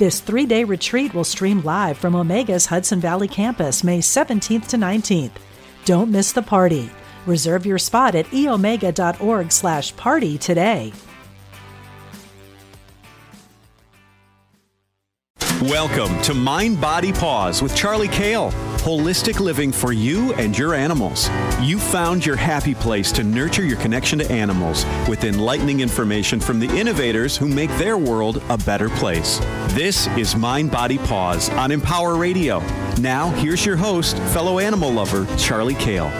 This three day retreat will stream live from Omega's Hudson Valley campus May 17th to 19th. Don't miss the party. Reserve your spot at eomega.org slash party today. Welcome to Mind Body Paws with Charly Kayle. Holistic living for you and your animals. You found your happy place to nurture your connection to animals with enlightening information from the innovators who make their world a better place. This is Mind Body Paws on Empower Radio. Now, here's your host, fellow animal lover, Charly Kayle.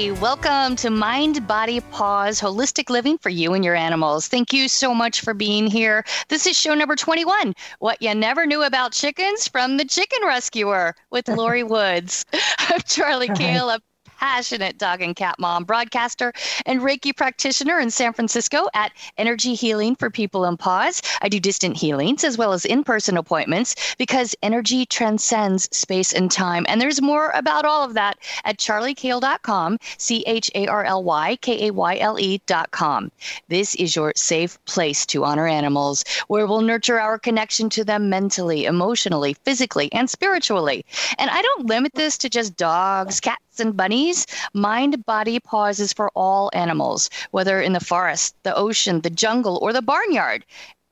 Welcome to Mind Body Paws Holistic Living for You and Your Animals. Thank you so much for being here. This is show number 21 What You Never Knew About Chickens from the Chicken Rescuer with Lori Woods. I'm Charly Kayle, a passionate dog and cat mom, broadcaster, and Reiki practitioner in San Francisco at Energy Healing for People in Paws. I do distant healings as well as in person appointments because energy transcends space and time. And there's more about all of that at charlykayle.com, C H A R L Y K A Y L E.com. This is your safe place to honor animals where we'll nurture our connection to them mentally, emotionally, physically, and spiritually. And I don't limit this to just dogs, cats, and bunnies, mind body pauses for all animals, whether in the forest, the ocean, the jungle, or the barnyard.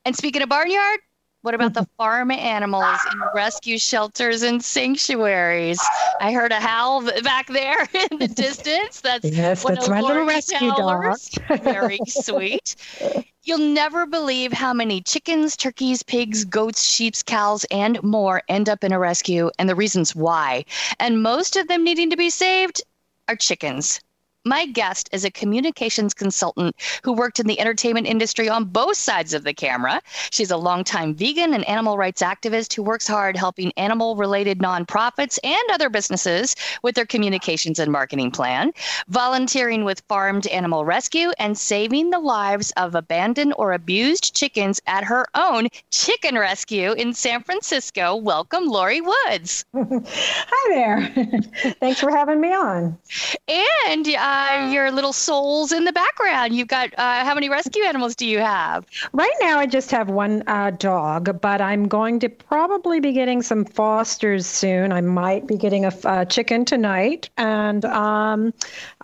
And speaking of barnyard, what about the farm animals in rescue shelters and sanctuaries? I heard a howl back there in the distance. That's yes, that's my little rescue dog. Very sweet. You'll never believe how many chickens, turkeys, pigs, goats, sheep, cows, and more end up in a rescue and the reasons why. And most of them needing to be saved are chickens. My guest is a communications consultant who worked in the entertainment industry on both sides of the camera. She's a longtime vegan and animal rights activist who works hard helping animal related nonprofits and other businesses with their communications and marketing plan, volunteering with Farmed Animal Rescue, and saving the lives of abandoned or abused chickens at her own chicken rescue in San Francisco. Welcome, Lori Woods. Hi there. Thanks for having me on. And uh, uh, your little souls in the background. You've got uh, how many rescue animals do you have? Right now, I just have one uh, dog, but I'm going to probably be getting some fosters soon. I might be getting a, a chicken tonight, and um,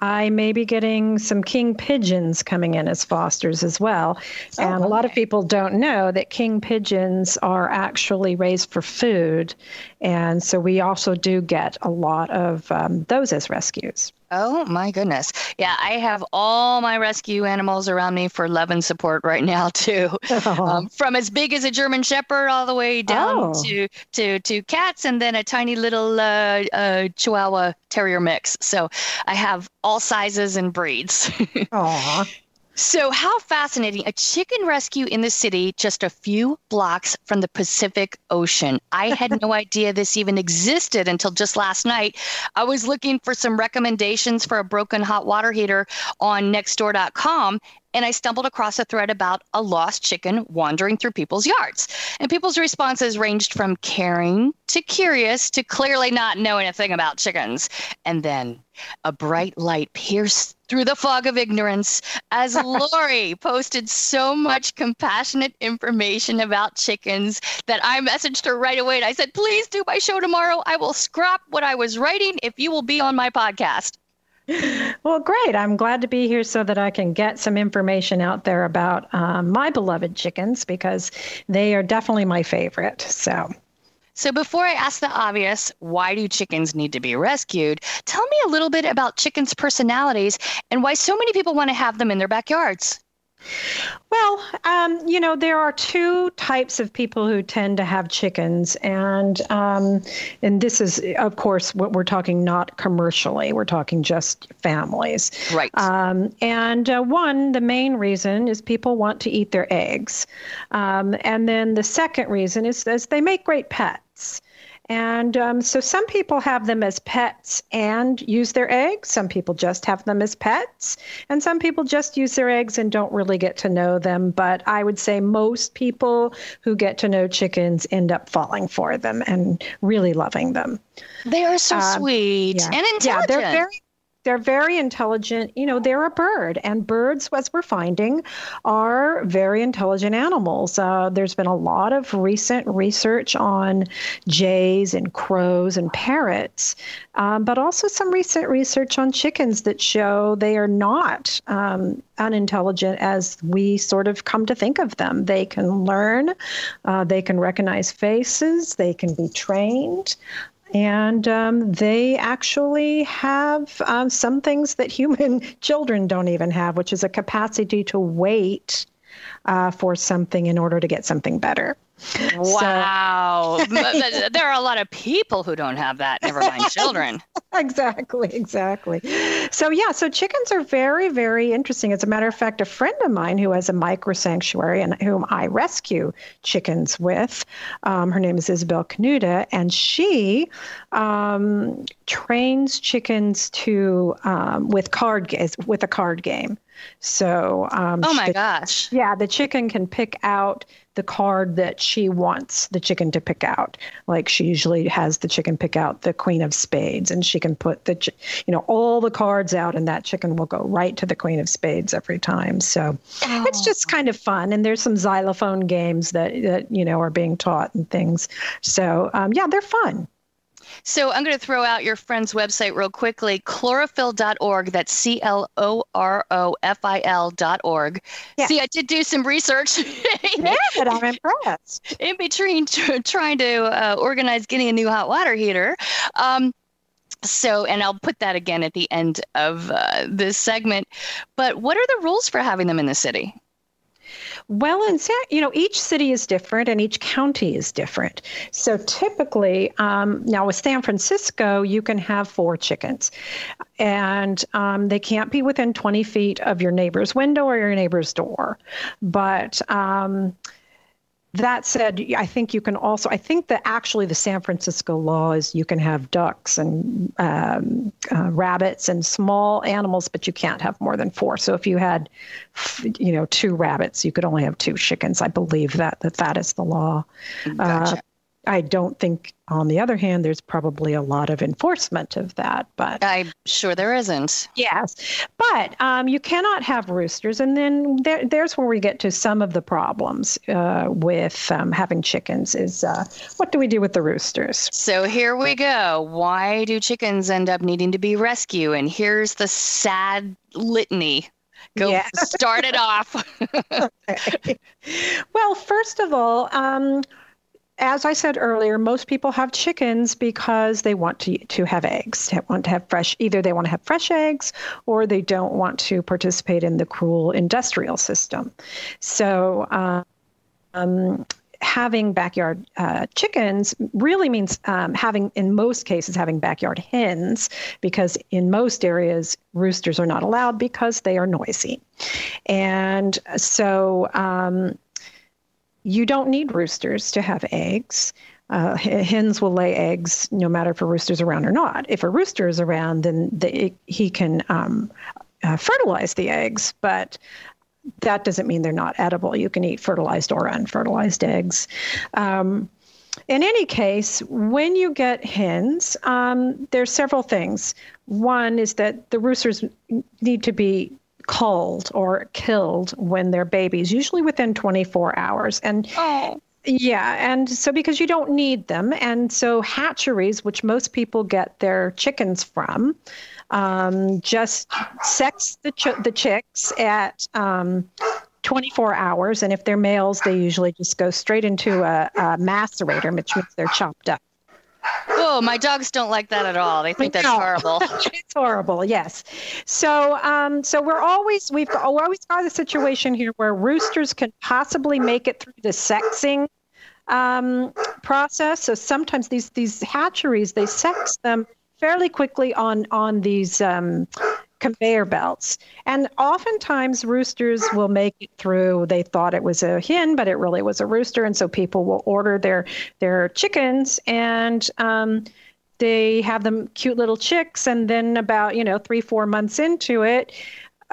I may be getting some king pigeons coming in as fosters as well. Oh, and okay. a lot of people don't know that king pigeons are actually raised for food. And so we also do get a lot of um, those as rescues. Oh my goodness. Yeah, I have all my rescue animals around me for love and support right now too. Oh. Um, from as big as a German Shepherd all the way down oh. to to to cats, and then a tiny little uh, uh, Chihuahua Terrier mix. So I have all sizes and breeds. Aww. So, how fascinating. A chicken rescue in the city just a few blocks from the Pacific Ocean. I had no idea this even existed until just last night. I was looking for some recommendations for a broken hot water heater on nextdoor.com and I stumbled across a thread about a lost chicken wandering through people's yards. And people's responses ranged from caring to curious to clearly not knowing a thing about chickens. And then a bright light pierced through the fog of ignorance as Lori posted so much compassionate information about chickens that I messaged her right away and I said, Please do my show tomorrow. I will scrap what I was writing if you will be on my podcast. Well, great. I'm glad to be here so that I can get some information out there about um, my beloved chickens because they are definitely my favorite. So. So, before I ask the obvious, why do chickens need to be rescued? Tell me a little bit about chickens' personalities and why so many people want to have them in their backyards. Well, um, you know, there are two types of people who tend to have chickens, and um, and this is, of course, what we're talking not commercially. We're talking just families, right? Um, and uh, one, the main reason is people want to eat their eggs, um, and then the second reason is, is they make great pets. And um, so some people have them as pets and use their eggs. Some people just have them as pets. And some people just use their eggs and don't really get to know them. But I would say most people who get to know chickens end up falling for them and really loving them. They are so um, sweet yeah. and intelligent. Yeah, they're very they're very intelligent. You know, they're a bird, and birds, as we're finding, are very intelligent animals. Uh, there's been a lot of recent research on jays and crows and parrots, um, but also some recent research on chickens that show they are not um, unintelligent as we sort of come to think of them. They can learn, uh, they can recognize faces, they can be trained and um, they actually have um, some things that human children don't even have, which is a capacity to wait uh, for something in order to get something better. Wow. So, there are a lot of people who don't have that, never mind children. exactly, exactly. So, yeah, so chickens are very, very interesting. As a matter of fact, a friend of mine who has a micro sanctuary and whom I rescue chickens with, um, her name is Isabel Canuta, and she um, trains chickens to um, with card with a card game. So, um, oh my the, gosh. Yeah, the chicken can pick out the card that she wants the chicken to pick out. Like she usually has the chicken pick out the queen of spades and she can put the you know all the cards out and that chicken will go right to the queen of spades every time. So oh. it's just kind of fun and there's some xylophone games that that you know are being taught and things. So um, yeah, they're fun. So I'm going to throw out your friend's website real quickly clorofil.org. That's C L O R O F I L.org. Yeah. See, I did do some research. yeah, but I'm impressed. In between t- trying to uh, organize getting a new hot water heater. Um, so, and I'll put that again at the end of uh, this segment. But what are the rules for having them in the city? Well, in San, you know, each city is different and each county is different. So typically, um, now with San Francisco, you can have four chickens, and um, they can't be within 20 feet of your neighbor's window or your neighbor's door. But um, that said, I think you can also, I think that actually the San Francisco law is you can have ducks and um, uh, rabbits and small animals, but you can't have more than four. So if you had, you know, two rabbits, you could only have two chickens. I believe that that, that is the law. Gotcha. Uh, I don't think, on the other hand, there's probably a lot of enforcement of that. But I'm sure there isn't. Yes, but um, you cannot have roosters, and then there, there's where we get to some of the problems uh, with um, having chickens. Is uh, what do we do with the roosters? So here we go. Why do chickens end up needing to be rescued? And here's the sad litany go yeah. start it off. okay. Well, first of all, um, as I said earlier, most people have chickens because they want to to have eggs. They want to have fresh. Either they want to have fresh eggs, or they don't want to participate in the cruel industrial system. So. Um, having backyard uh, chickens really means um, having, in most cases, having backyard hens, because in most areas, roosters are not allowed because they are noisy. And so, um, you don't need roosters to have eggs. Uh, hens will lay eggs no matter if a rooster's around or not. If a rooster is around, then the, he can um, uh, fertilize the eggs, but that doesn't mean they're not edible. You can eat fertilized or unfertilized eggs. Um, in any case, when you get hens, um, there's several things. One is that the roosters need to be culled or killed when they're babies, usually within 24 hours. And oh. Yeah, and so because you don't need them, and so hatcheries, which most people get their chickens from, um, just sex the ch- the chicks at um, 24 hours, and if they're males, they usually just go straight into a, a macerator, which means they're chopped up. Oh, my dogs don't like that at all. They think that's No. horrible. it's horrible. Yes. So, um, so we're always we've we always got a situation here where roosters can possibly make it through the sexing um, process. So sometimes these these hatcheries they sex them fairly quickly on on these um, conveyor belts, and oftentimes roosters will make it through. They thought it was a hen, but it really was a rooster, and so people will order their their chickens and. Um, they have them cute little chicks and then about you know three four months into it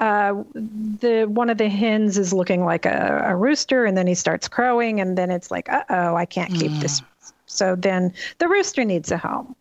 uh, the one of the hens is looking like a, a rooster and then he starts crowing and then it's like uh-oh i can't keep this so then the rooster needs a home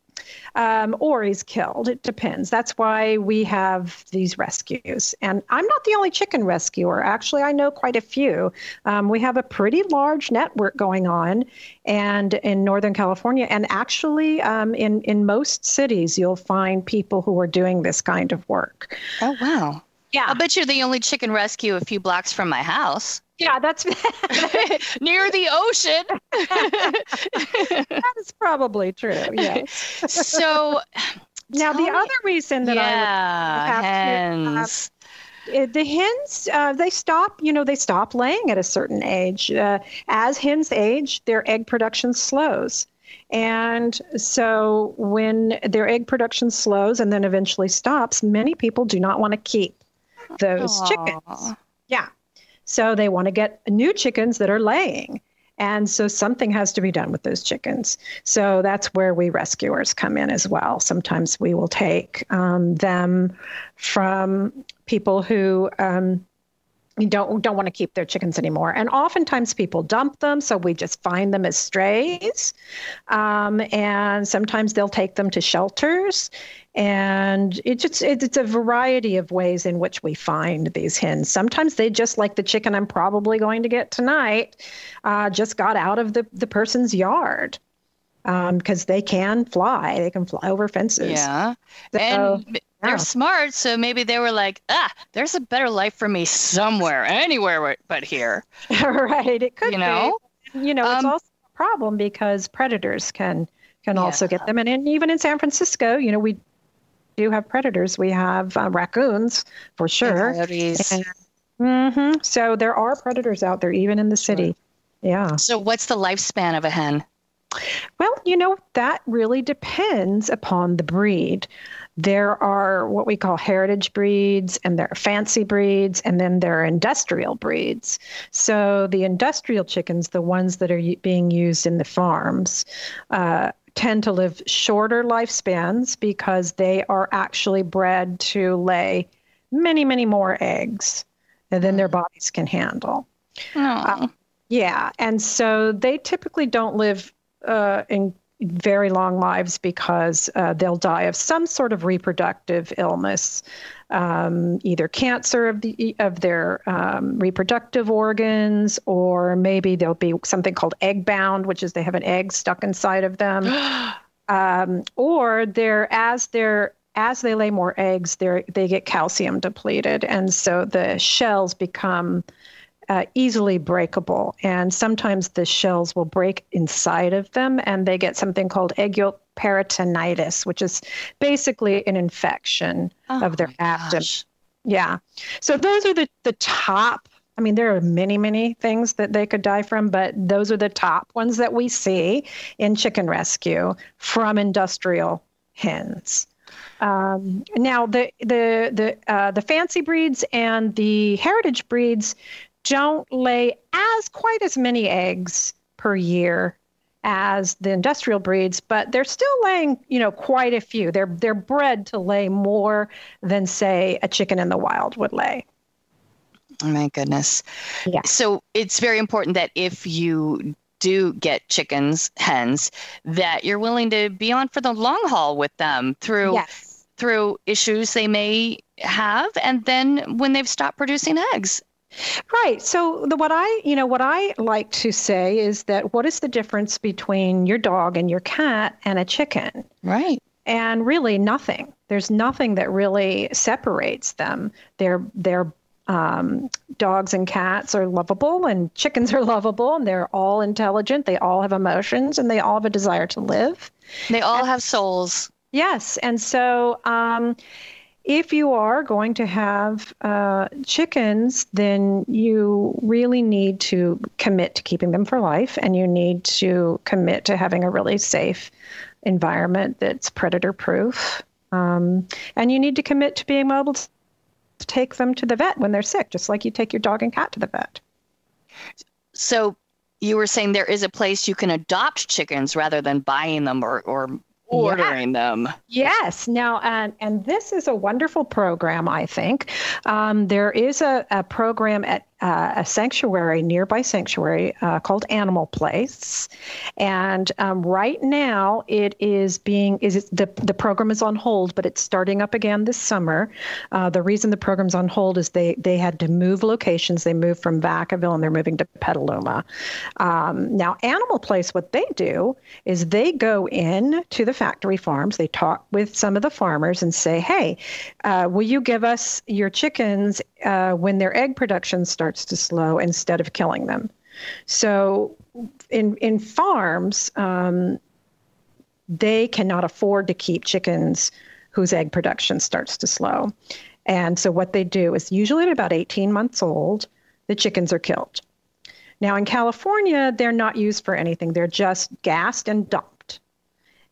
um, or he's killed. It depends. That's why we have these rescues. And i'm not the only chicken rescuer. Actually i know quite a few. Um, we have a pretty large network going on and in northern california. And actually um, in, in most cities you'll find people who are doing this kind of work. Oh, wow. yeah. I'll bet you're the only chicken rescue a few blocks from my house. Yeah that's Near the ocean. that is probably true yes. So now the me- other reason that yeah, I would have to, uh, hens. uh, the hens uh, they stop you know they stop laying at a certain age. Uh, as hens age their egg production slows. And so when their egg production slows and then eventually stops many people do not want to keep those chickens. Yeah so they want to get new chickens that are laying and so something has to be done with those chickens. So that's where we rescuers come in as well. Sometimes we will take um, them from people who um, don't don't want to keep their chickens anymore, and oftentimes people dump them. So we just find them as strays, um, and sometimes they'll take them to shelters. And it just it, it's a variety of ways in which we find these hens. Sometimes they just like the chicken I'm probably going to get tonight, uh, just got out of the the person's yard because they can fly. They can fly over fences. Yeah. So, and. They're smart, so maybe they were like, ah, there's a better life for me somewhere, anywhere but here. right. It could You know? be. You know, it's Um, also a problem because predators can can also get them, and, and even in San Francisco, you know, we do have predators. We have uh, raccoons for sure. And- Mhm. So there are predators out there, even in the city. Yeah. So what's the lifespan of a hen? Well, you know, that really depends upon the breed. There are what we call heritage breeds, and there are fancy breeds, and then there are industrial breeds. So the industrial chickens, the ones that are being used in the farms, uh, tend to live shorter lifespans because they are actually bred to lay many, many more eggs than their bodies can handle. Oh, Yeah, and so they typically don't live uh, in very long lives because uh, they'll die of some sort of reproductive illness, um, either cancer of the of their um, reproductive organs, or maybe there'll be something called egg bound, which is they have an egg stuck inside of them, um, or they're as they're as they lay more eggs, they they get calcium depleted, and so the shells become uh, easily breakable. And sometimes the shells will break inside of them, and they get something called egg yolk peritonitis, which is basically an infection Oh of their abdomen. gosh. Yeah. So those are the, the top. I mean, there are many, many things that they could die from, but those are the top ones that we see in chicken rescue from industrial hens. Um, now, the the the uh, the fancy breeds and the heritage breeds don't lay as quite as many eggs per year as the industrial breeds, but they're still laying, you know, quite a few. They're they're bred to lay more than say a chicken in the wild would lay. Oh my goodness. Yeah. So it's very important that if you do get chickens, hens, that you're willing to be on for the long haul with them through Yes. through issues they may have and then when they've stopped producing eggs. Right. So the what I, you know, what I like to say is that what is the difference between your dog and your cat and a chicken? Right. and really nothing. There's nothing that really separates them. They're they're um, dogs and cats are lovable and chickens are lovable and they're all intelligent. They all have emotions and they all have a desire to live. They all and, have souls. Yes. And so, um, if you are going to have uh, chickens, then you really need to commit to keeping them for life and you need to commit to having a really safe environment that's predator proof. Um, and you need to commit to being able to take them to the vet when they're sick, just like you take your dog and cat to the vet. So you were saying there is a place you can adopt chickens rather than buying them or, or ordering yeah. them. Yes. Now, and and this is a wonderful program. I think um, there is a, a program at uh, a sanctuary, nearby sanctuary uh, called Animal Place, and um, right now it is being is the the program is on hold, but it's starting up again this summer. Uh, the reason the program's on hold is they they had to move locations. They moved from Vacaville and they're moving to Petaluma. Um, now, Animal Place, what they do is they go in to the factory farms. They talk with some of the farmers and say, "Hey, uh, will you give us your chickens uh, when their egg production starts to slow instead of killing them. So in in farms, um, they cannot afford to keep chickens whose egg production starts to slow. And so what they do is usually at about 18 months old, the chickens are killed. Now in California, they're not used for anything. They're just gassed and dumped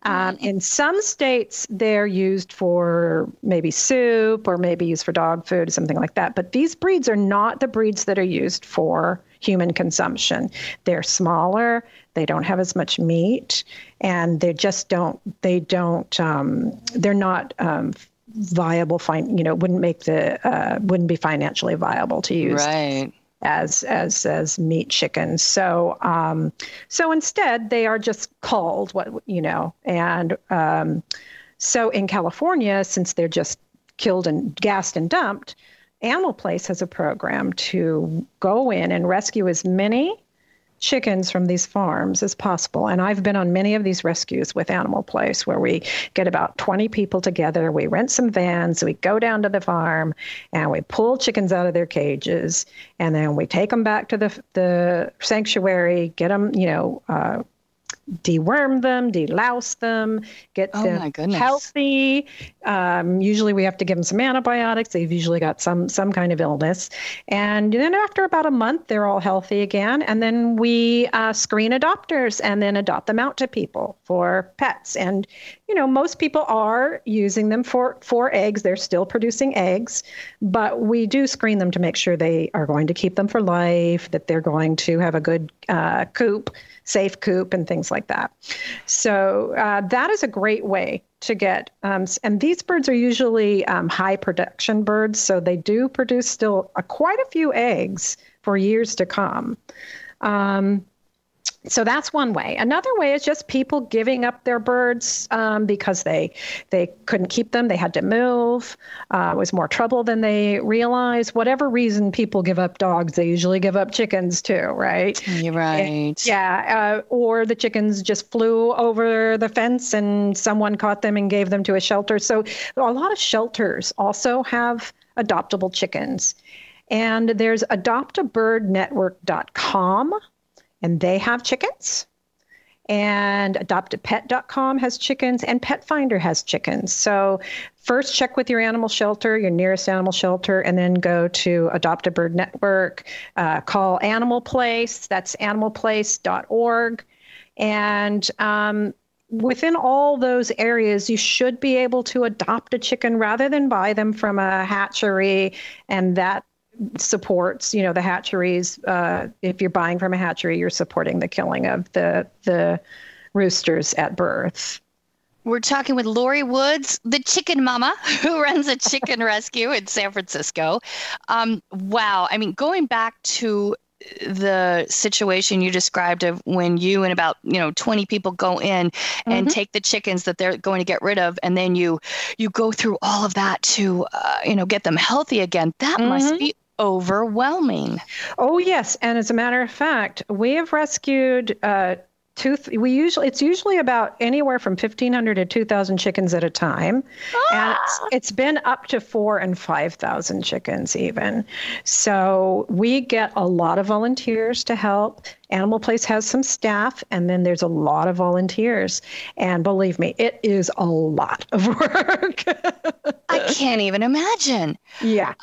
um, in some states, they're used for maybe soup or maybe used for dog food, something like that. But these breeds are not the breeds that are used for human consumption. They're smaller, they don't have as much meat, and they just don't, they don't, um, they're not. Um, viable fine you know wouldn't make the uh, wouldn't be financially viable to use right as as as meat chickens. So um, so instead they are just called what you know, and um, so in California, since they're just killed and gassed and dumped, Animal Place has a program to go in and rescue as many chickens from these farms as possible. And I've been on many of these rescues with Animal Place where we get about 20 people together, we rent some vans, we go down to the farm and we pull chickens out of their cages and then we take them back to the the sanctuary, get them, you know, uh, deworm them, delouse them, get oh them healthy. Um, usually, we have to give them some antibiotics. They've usually got some some kind of illness, and then after about a month, they're all healthy again. And then we uh, screen adopters and then adopt them out to people for pets. And you know, most people are using them for for eggs. They're still producing eggs, but we do screen them to make sure they are going to keep them for life, that they're going to have a good uh, coop safe coop and things like that. So uh, that is a great way to get. Um, and these birds are usually um, high production birds, so they do produce still uh, quite a few eggs for years to come. Um, so that's one way. Another way is just people giving up their birds um, because they they couldn't keep them. They had to move. Uh, it was more trouble than they realized. Whatever reason people give up dogs, they usually give up chickens too, right? You're right. And, yeah. Uh, or the chickens just flew over the fence and someone caught them and gave them to a shelter. So a lot of shelters also have adoptable chickens. And there's adoptabirdnetwork.com and they have chickens. And adoptapet.com has chickens, and Pet Finder has chickens. So, first check with your animal shelter, your nearest animal shelter, and then go to Adopt a Bird Network. Uh, call Animal Place. That's animalplace.org. And um, within all those areas, you should be able to adopt a chicken rather than buy them from a hatchery, and that supports you know the hatcheries uh, if you're buying from a hatchery you're supporting the killing of the the roosters at birth we're talking with Lori Woods, the chicken mama who runs a chicken rescue in San Francisco. Um, wow. I mean, going back to the situation you described of when you and about you know 20 people go in mm-hmm. and take the chickens that they're going to get rid of and then you you go through all of that to uh, you know get them healthy again that mm-hmm. must be overwhelming. Oh, yes. And as a matter of fact, we have rescued uh, two. We usually it's usually about anywhere from fifteen hundred to two thousand chickens at a time, ah! and it's, it's been up to four and five thousand chickens even. So we get a lot of volunteers to help. Animal Place has some staff, and then there's a lot of volunteers. And believe me, it is a lot of work. I can't even imagine. Yeah.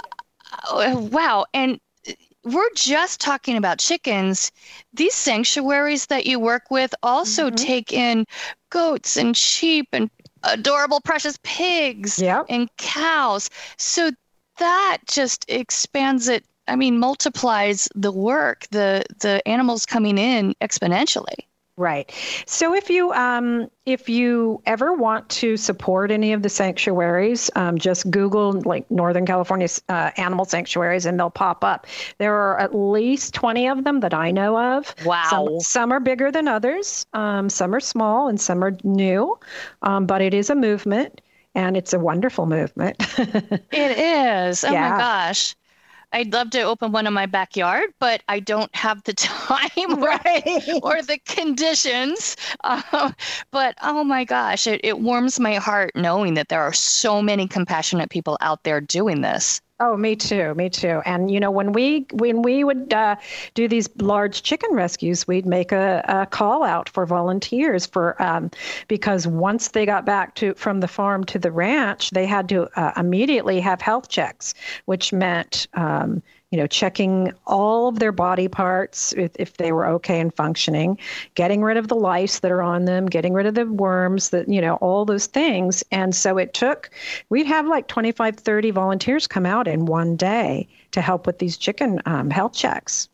Uh, wow. And we're just talking about chickens. These sanctuaries that you work with also mm-hmm. take in goats and sheep and adorable, precious pigs yep. and cows. So that just expands it. I mean, multiplies the work, the the animals coming in exponentially. Right. So if you um, if you ever want to support any of the sanctuaries, um, just Google like Northern California uh, animal sanctuaries, and they'll pop up. There are at least twenty of them that I know of. Wow. Some, some are bigger than others. Um, some are small, and some are new. Um, but it is a movement, and it's a wonderful movement. it is. Oh yeah. my gosh. I'd love to open one in my backyard, but I don't have the time right. or, or the conditions. Uh, but oh my gosh, it, it warms my heart knowing that there are so many compassionate people out there doing this. Oh, me too, me too. And you know, when we when we would uh, do these large chicken rescues, we'd make a, a call out for volunteers for um, because once they got back to from the farm to the ranch, they had to uh, immediately have health checks, which meant um, you know, checking all of their body parts if, if they were okay and functioning, getting rid of the lice that are on them, getting rid of the worms, that, you know, all those things. And so it took, we'd have like 25, 30 volunteers come out in one day to help with these chicken um, health checks.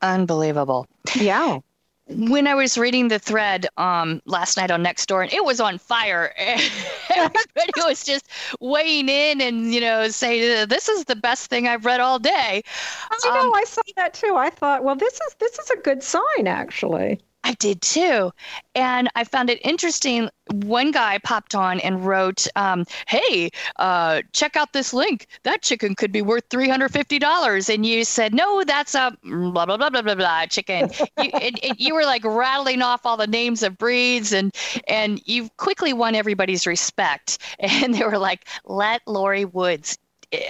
Unbelievable. Yeah when I was reading the thread um, last night on Nextdoor, and it was on fire. And everybody was just weighing in and you know saying this is the best thing I've read all day. I know. Um, I saw that too. I thought, well, this is this is a good sign, actually. I did too. And I found it interesting. One guy popped on and wrote, um, Hey, uh, check out this link. That chicken could be worth $350. And you said, No, that's a blah, blah, blah, blah, blah, blah chicken. you, you were like rattling off all the names of breeds and, and you quickly won everybody's respect. And they were like, Let Lori Woods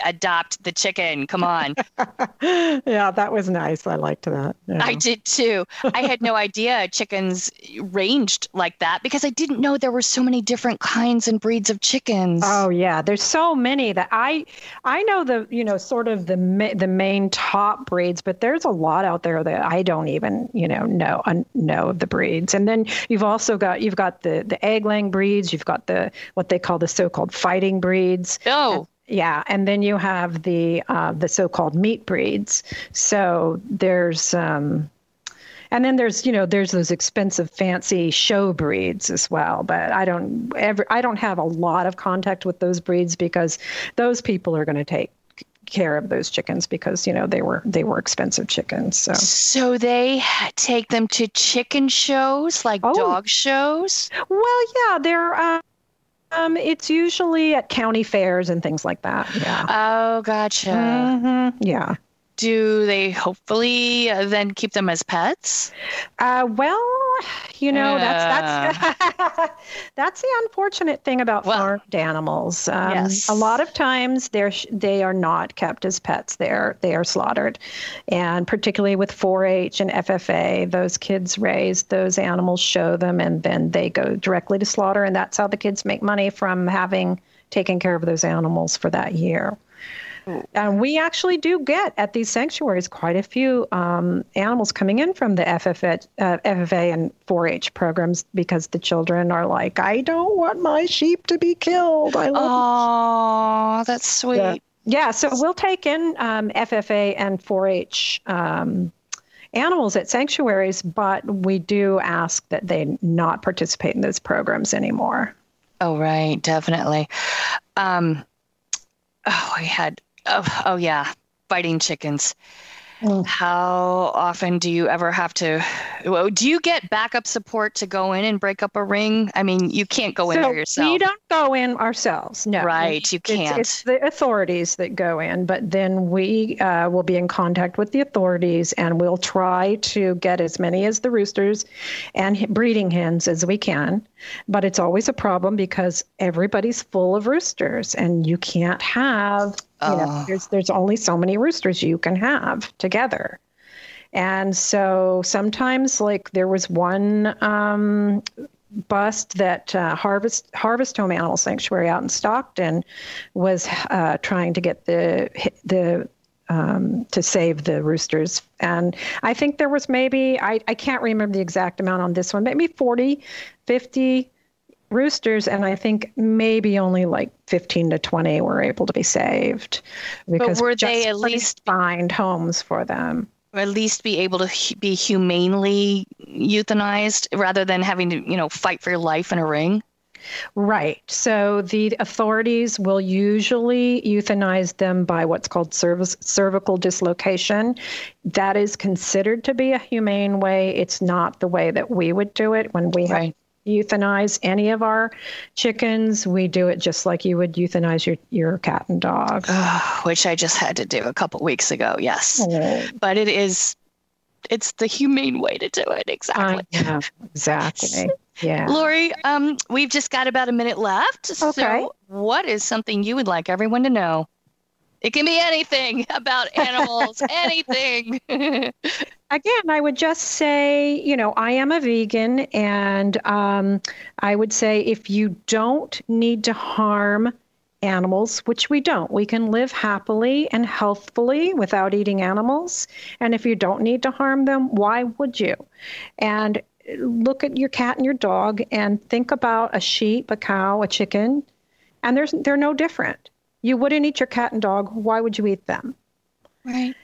adopt the chicken. Come on. yeah, that was nice. I liked that. Yeah. I did too. I had no idea chickens ranged like that because I didn't know there were so many different kinds and breeds of chickens. Oh yeah, there's so many that I I know the you know sort of the the main top breeds, but there's a lot out there that I don't even you know know know the breeds. And then you've also got you've got the the egg laying breeds. You've got the what they call the so-called fighting breeds. Oh. Yeah, and then you have the uh, the so-called meat breeds. So there's um, and then there's you know there's those expensive fancy show breeds as well. But I don't ever I don't have a lot of contact with those breeds because those people are going to take care of those chickens because you know they were they were expensive chickens so so they take them to chicken shows like oh. dog shows well yeah they're uh, um, it's usually at county fairs and things like that. Yeah. Oh, gotcha. Mm-hmm. Yeah do they hopefully uh, then keep them as pets? Uh, well, you know, uh, that's that's that's the unfortunate thing about well, farmed animals. Um, yes. A lot of times they're they are not kept as pets. They're they are slaughtered, and particularly with 4-H and FFA, those kids raise those animals, show them, and then they go directly to slaughter, and that's how the kids make money from having taken care of those animals for that year. And we actually do get at these sanctuaries quite a few um, animals coming in from the FFA, uh, FFA and 4 H programs because the children are like, I don't want my sheep to be killed. I love Oh, that's sweet. Yeah. yeah. so we'll take in um, FFA and 4 H. Um, animals at sanctuaries, but we do ask that they not participate in those programs anymore. Oh, right, definitely. Um, oh, I had oh, oh yeah, fighting chickens. Mm. How often do you ever have to? Do you get backup support to go in and break up a ring? I mean, you can't go in there yourself. We don't go in ourselves. No. Right. You can't. It's, it's the authorities that go in, but then we uh, will be in contact with the authorities and we'll try to get as many as the roosters and breeding hens as we can. But it's always a problem because everybody's full of roosters and you can't have you know, oh. there's there's only so many roosters you can have together. And so sometimes, like there was one um, bust that uh, Harvest Harvest Home Animal Sanctuary out in Stockton was uh, trying to get the the um, to save the roosters. And I think there was maybe, I, I can't remember the exact amount on this one, maybe 40, 50 roosters, and I think maybe only like 15 to 20 were able to be saved because but were they at least find homes for them? Or at least be able to be humanely euthanized rather than having to, you know, fight for your life in a ring? Right. So the authorities will usually euthanize them by what's called cerv- cervical dislocation. That is considered to be a humane way. It's not the way that we would do it when we have right euthanize any of our chickens. We do it just like you would euthanize your, your cat and dog. which I just had to do a couple weeks ago, yes. Oh. But it is, it's the humane way to do it, exactly. Yeah, exactly. Yeah. Lori, um, we've just got about a minute left. Okay. So what is something you would like everyone to know? It can be anything about animals, anything. Again, I would just say, you know, I am a vegan, and um, I would say if you don't need to harm animals, which we don't, we can live happily and healthfully without eating animals. And if you don't need to harm them, why would you? And look at your cat and your dog and think about a sheep, a cow, a chicken, and there's they're no different you wouldn't eat your cat and dog. Why would you eat them? Right.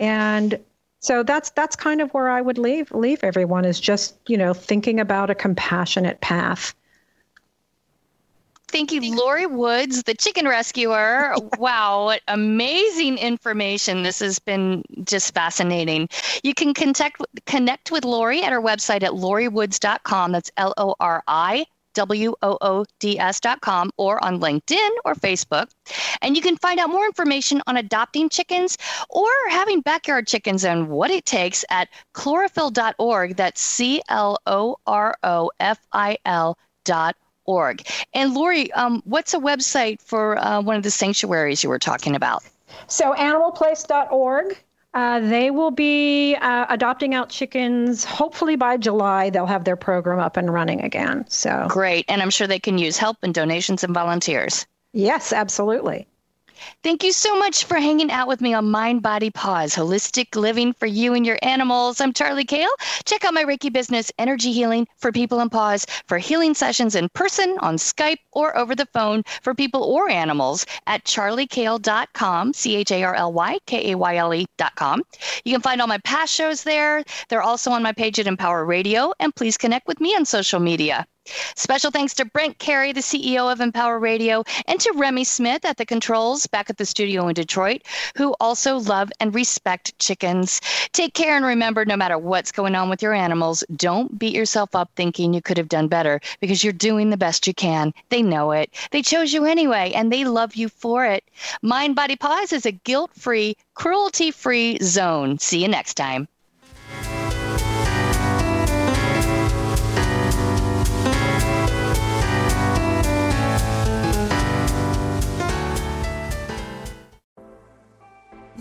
And so that's that's kind of where I would leave leave everyone is just you know thinking about a compassionate path. Thank you, Lori Woods, the chicken rescuer. wow, what amazing information. This has been just fascinating. You can connect, connect with Lori at her website at loriwoods.com. That's L O R I W-O-O-D-S.com or on LinkedIn or Facebook. And you can find out more information on adopting chickens or having backyard chickens and what it takes at clorofil.org. That's C-L-O-R-O-F-I-L dot org. And Lori, um, what's a website for uh, one of the sanctuaries you were talking about? So animalplace.org uh, they will be uh, adopting out chickens. Hopefully by July, they'll have their program up and running again. So great, and I'm sure they can use help and donations and volunteers. Yes, absolutely. Thank you so much for hanging out with me on Mind Body Paws, Holistic Living for You and Your Animals. I'm Charly Kayle. Check out my Reiki business, Energy Healing for People and Paws, for healing sessions in person, on Skype, or over the phone for people or animals at charlykayle.com, C H A R L Y K A Y L E.com. You can find all my past shows there. They're also on my page at Empower Radio, and please connect with me on social media. Special thanks to Brent Carey, the CEO of Empower Radio, and to Remy Smith at the controls back at the studio in Detroit, who also love and respect chickens. Take care and remember no matter what's going on with your animals, don't beat yourself up thinking you could have done better because you're doing the best you can. They know it. They chose you anyway, and they love you for it. Mind Body Paws is a guilt free, cruelty free zone. See you next time.